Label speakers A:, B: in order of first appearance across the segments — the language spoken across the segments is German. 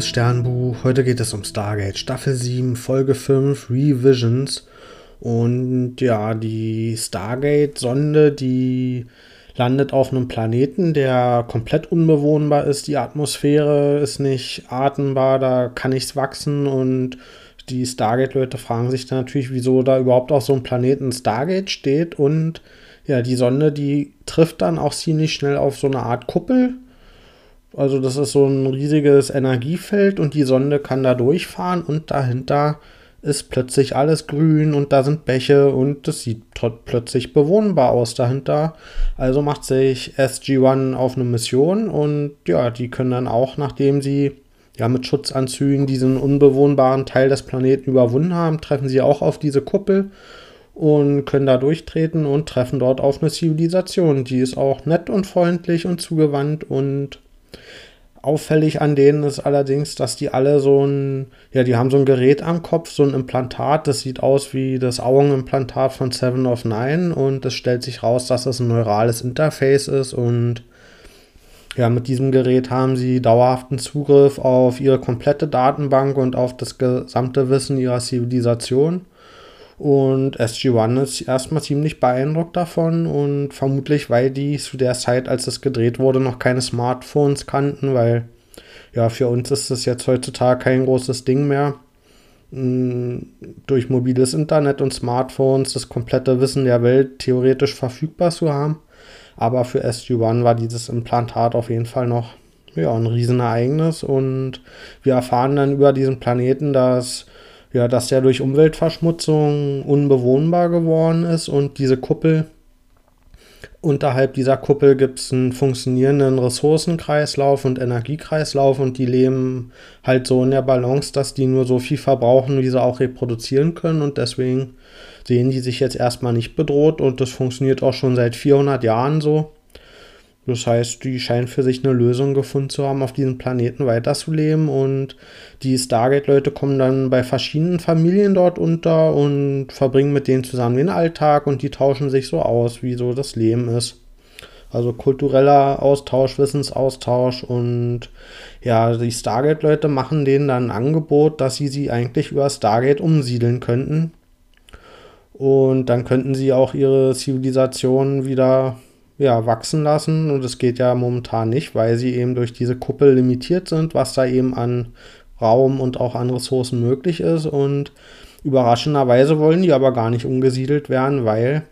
A: liebes Sternbuch. Heute geht es um Stargate Staffel 7, Folge 5, Revisions. Und ja, die Stargate-Sonde, die landet auf einem Planeten, der komplett unbewohnbar ist. Die Atmosphäre ist nicht atembar, da kann nichts wachsen. Und die Stargate-Leute fragen sich dann natürlich, wieso da überhaupt auf so einem Planeten Stargate steht. Und ja, die Sonde, die trifft dann auch ziemlich schnell auf so eine Art Kuppel also das ist so ein riesiges Energiefeld und die Sonde kann da durchfahren und dahinter ist plötzlich alles grün und da sind Bäche und es sieht plötzlich bewohnbar aus dahinter. Also macht sich SG-1 auf eine Mission und ja, die können dann auch, nachdem sie ja mit Schutzanzügen diesen unbewohnbaren Teil des Planeten überwunden haben, treffen sie auch auf diese Kuppel und können da durchtreten und treffen dort auf eine Zivilisation. Die ist auch nett und freundlich und zugewandt und Auffällig an denen ist allerdings, dass die alle so ein, ja, die haben so ein Gerät am Kopf, so ein Implantat, das sieht aus wie das Augenimplantat von Seven of Nine und es stellt sich raus, dass das ein neurales Interface ist und ja, mit diesem Gerät haben sie dauerhaften Zugriff auf ihre komplette Datenbank und auf das gesamte Wissen ihrer Zivilisation. Und SG-1 ist erstmal ziemlich beeindruckt davon und vermutlich, weil die zu der Zeit, als es gedreht wurde, noch keine Smartphones kannten, weil ja, für uns ist das jetzt heutzutage kein großes Ding mehr. Hm, durch mobiles Internet und Smartphones das komplette Wissen der Welt theoretisch verfügbar zu haben. Aber für SG-1 war dieses Implantat auf jeden Fall noch ja, ein Riesenereignis und wir erfahren dann über diesen Planeten, dass ja, dass der durch Umweltverschmutzung unbewohnbar geworden ist und diese Kuppel, unterhalb dieser Kuppel gibt es einen funktionierenden Ressourcenkreislauf und Energiekreislauf und die leben halt so in der Balance, dass die nur so viel verbrauchen, wie sie auch reproduzieren können und deswegen sehen die sich jetzt erstmal nicht bedroht und das funktioniert auch schon seit 400 Jahren so. Das heißt, die scheinen für sich eine Lösung gefunden zu haben, auf diesem Planeten weiterzuleben. Und die Stargate-Leute kommen dann bei verschiedenen Familien dort unter und verbringen mit denen zusammen den Alltag und die tauschen sich so aus, wie so das Leben ist. Also kultureller Austausch, Wissensaustausch und ja, die Stargate-Leute machen denen dann ein Angebot, dass sie sie eigentlich über Stargate umsiedeln könnten. Und dann könnten sie auch ihre Zivilisation wieder ja, wachsen lassen. Und es geht ja momentan nicht, weil sie eben durch diese Kuppel limitiert sind, was da eben an Raum und auch an Ressourcen möglich ist. Und überraschenderweise wollen die aber gar nicht umgesiedelt werden, weil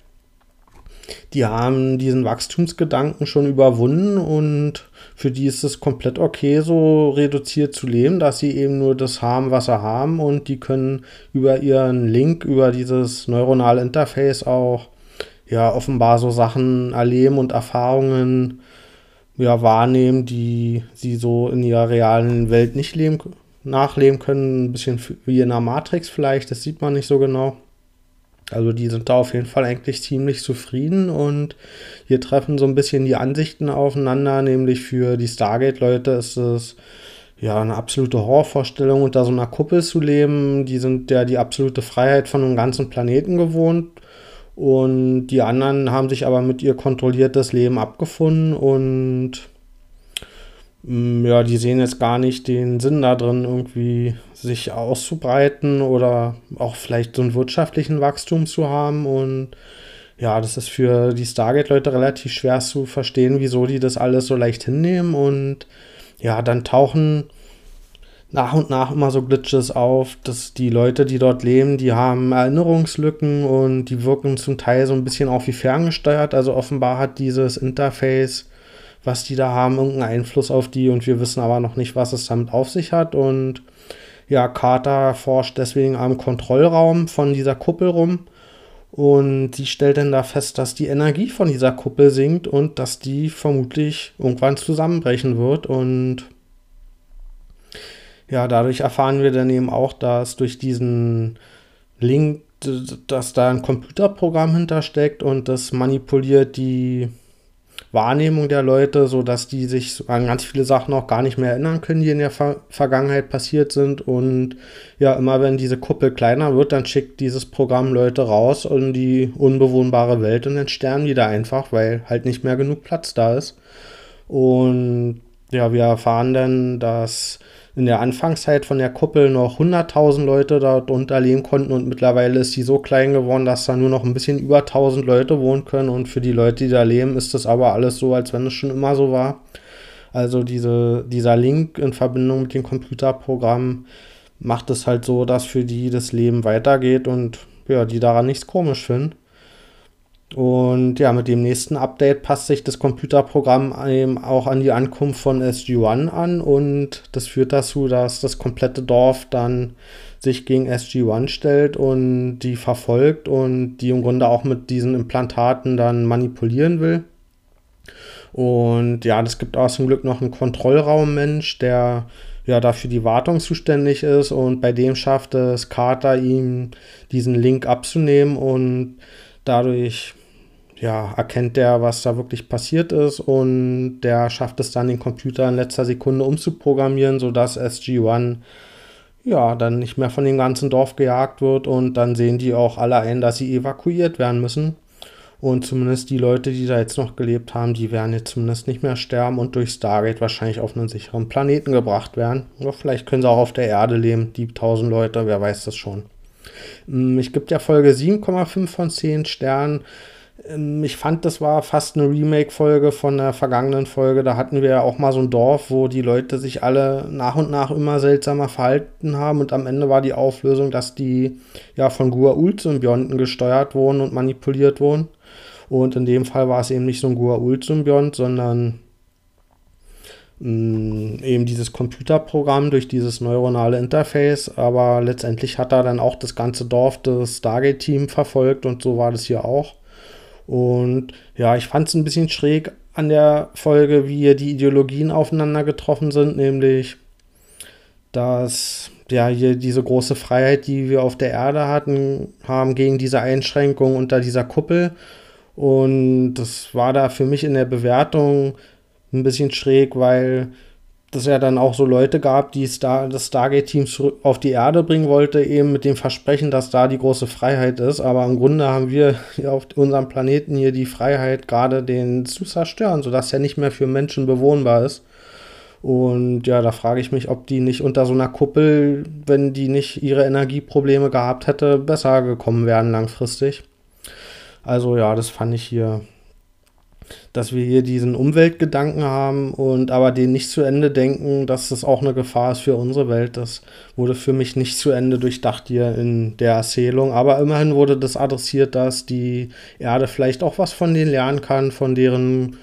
A: die haben diesen Wachstumsgedanken schon überwunden und für die ist es komplett okay, so reduziert zu leben, dass sie eben nur das haben, was sie haben und die können über ihren Link, über dieses neuronale Interface auch ja offenbar so Sachen erleben und Erfahrungen ja, wahrnehmen, die sie so in ihrer realen Welt nicht leben, nachleben können. Ein bisschen wie in der Matrix vielleicht, das sieht man nicht so genau. Also die sind da auf jeden Fall eigentlich ziemlich zufrieden und hier treffen so ein bisschen die Ansichten aufeinander, nämlich für die Stargate-Leute ist es ja eine absolute Horrorvorstellung, unter so einer Kuppel zu leben. Die sind ja die absolute Freiheit von einem ganzen Planeten gewohnt und die anderen haben sich aber mit ihr kontrolliertes Leben abgefunden und mm, ja, die sehen jetzt gar nicht den Sinn da drin, irgendwie sich auszubreiten oder auch vielleicht so einen wirtschaftlichen Wachstum zu haben. Und ja, das ist für die Stargate-Leute relativ schwer zu verstehen, wieso die das alles so leicht hinnehmen. Und ja, dann tauchen nach und nach immer so Glitches auf, dass die Leute, die dort leben, die haben Erinnerungslücken und die wirken zum Teil so ein bisschen auch wie ferngesteuert. Also offenbar hat dieses Interface, was die da haben, irgendeinen Einfluss auf die und wir wissen aber noch nicht, was es damit auf sich hat. Und ja, Carter forscht deswegen am Kontrollraum von dieser Kuppel rum. Und sie stellt dann da fest, dass die Energie von dieser Kuppel sinkt und dass die vermutlich irgendwann zusammenbrechen wird. Und ja, dadurch erfahren wir dann eben auch, dass durch diesen Link, dass da ein Computerprogramm hintersteckt und das manipuliert die Wahrnehmung der Leute, sodass die sich an ganz viele Sachen auch gar nicht mehr erinnern können, die in der Ver Vergangenheit passiert sind. Und ja, immer wenn diese Kuppel kleiner wird, dann schickt dieses Programm Leute raus in die unbewohnbare Welt und dann sterben die da einfach, weil halt nicht mehr genug Platz da ist. Und ja, wir erfahren dann, dass in der Anfangszeit von der Kuppel noch 100.000 Leute darunter leben konnten und mittlerweile ist sie so klein geworden, dass da nur noch ein bisschen über 1.000 Leute wohnen können und für die Leute, die da leben, ist das aber alles so, als wenn es schon immer so war. Also diese, dieser Link in Verbindung mit dem Computerprogramm macht es halt so, dass für die das Leben weitergeht und ja, die daran nichts komisch finden. Und ja, mit dem nächsten Update passt sich das Computerprogramm eben auch an die Ankunft von SG-1 an und das führt dazu, dass das komplette Dorf dann sich gegen SG-1 stellt und die verfolgt und die im Grunde auch mit diesen Implantaten dann manipulieren will. Und ja, es gibt auch zum Glück noch einen Kontrollraummensch, der ja dafür die Wartung zuständig ist und bei dem schafft es Carter ihm diesen Link abzunehmen und dadurch ja, erkennt der, was da wirklich passiert ist und der schafft es dann, den Computer in letzter Sekunde umzuprogrammieren, sodass SG-1 ja, dann nicht mehr von dem ganzen Dorf gejagt wird und dann sehen die auch alle ein, dass sie evakuiert werden müssen. Und zumindest die Leute, die da jetzt noch gelebt haben, die werden jetzt zumindest nicht mehr sterben und durch Stargate wahrscheinlich auf einen sicheren Planeten gebracht werden. Oder vielleicht können sie auch auf der Erde leben, die 1000 Leute, wer weiß das schon. Hm, ich gebe der Folge 7,5 von 10 Sternen. Ähm, ich fand, das war fast eine Remake-Folge von der vergangenen Folge. Da hatten wir ja auch mal so ein Dorf, wo die Leute sich alle nach und nach immer seltsamer verhalten haben. Und am Ende war die Auflösung, dass die ja von Gua'uld-Symbionten gesteuert wurden und manipuliert wurden. Und in dem Fall war es eben nicht so ein Gua'uld-Symbiont, sondern mh, mm, eben dieses Computerprogramm durch dieses neuronale Interface. Aber letztendlich hat er dann auch das ganze Dorf des Stargate-Team verfolgt und so war das hier auch. Und ja, ich fand es ein bisschen schräg an der Folge, wie die Ideologien aufeinander getroffen sind, nämlich dass ja hier diese große Freiheit, die wir auf der Erde hatten, haben gegen diese Einschränkung unter dieser Kuppel. Und das war da für mich in der Bewertung ein bisschen schräg, weil dass er dann auch so Leute gab, die Star, das Stargate-Team auf die Erde bringen wollte, eben mit dem Versprechen, dass da die große Freiheit ist. Aber im Grunde haben wir hier auf unserem Planeten hier die Freiheit, gerade den zu zerstören, sodass er nicht mehr für Menschen bewohnbar ist. Und ja, da frage ich mich, ob die nicht unter so einer Kuppel, wenn die nicht ihre Energieprobleme gehabt hätte, besser gekommen wären langfristig. Also ja, das fand ich hier dass wir hier diesen Umweltgedanken haben und aber den nicht zu Ende denken, dass das auch eine Gefahr ist für unsere Welt. Das wurde für mich nicht zu Ende durchdacht hier in der Erzählung. Aber immerhin wurde das adressiert, dass die Erde vielleicht auch was von denen lernen kann, von deren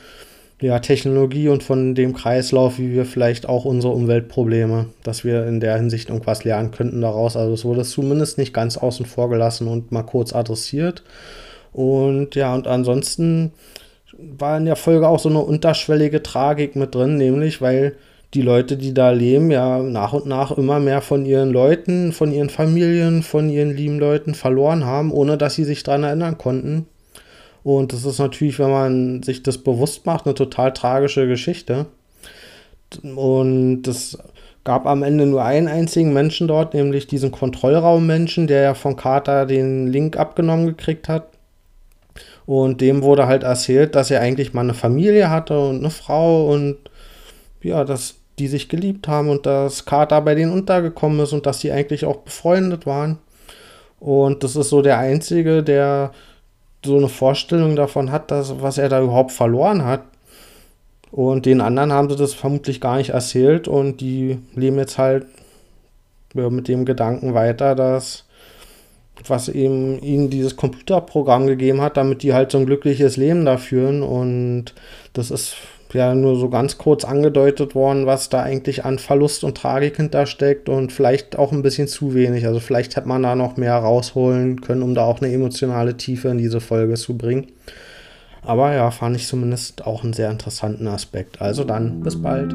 A: ja, Technologie und von dem Kreislauf, wie wir vielleicht auch unsere Umweltprobleme, dass wir in der Hinsicht irgendwas lernen könnten daraus. Also es wurde zumindest nicht ganz außen vor gelassen und mal kurz adressiert. Und ja, und ansonsten war in der Folge auch so eine unterschwellige Tragik mit drin, nämlich weil die Leute, die da leben, ja nach und nach immer mehr von ihren Leuten, von ihren Familien, von ihren lieben Leuten verloren haben, ohne dass sie sich daran erinnern konnten. Und das ist natürlich, wenn man sich das bewusst macht, eine total tragische Geschichte. Und das gab am Ende nur einen einzigen Menschen dort, nämlich diesen Kontrollraummenschen, der ja von Carter den Link abgenommen gekriegt hat. Und dem wurde halt erzählt, dass er eigentlich mal eine Familie hatte und eine Frau und ja, dass die sich geliebt haben und dass Carter bei denen untergekommen ist und dass sie eigentlich auch befreundet waren. Und das ist so der Einzige, der so eine Vorstellung davon hat, dass, was er da überhaupt verloren hat. Und den anderen haben sie das vermutlich gar nicht erzählt und die leben jetzt halt mit dem Gedanken weiter, dass was eben ihnen dieses Computerprogramm gegeben hat, damit die halt so ein glückliches Leben da führen. Und das ist ja nur so ganz kurz angedeutet worden, was da eigentlich an Verlust und Tragik hintersteckt und vielleicht auch ein bisschen zu wenig. Also vielleicht hätte man da noch mehr rausholen können, um da auch eine emotionale Tiefe in diese Folge zu bringen. Aber ja, fand ich zumindest auch einen sehr interessanten Aspekt. Also dann, bis bald.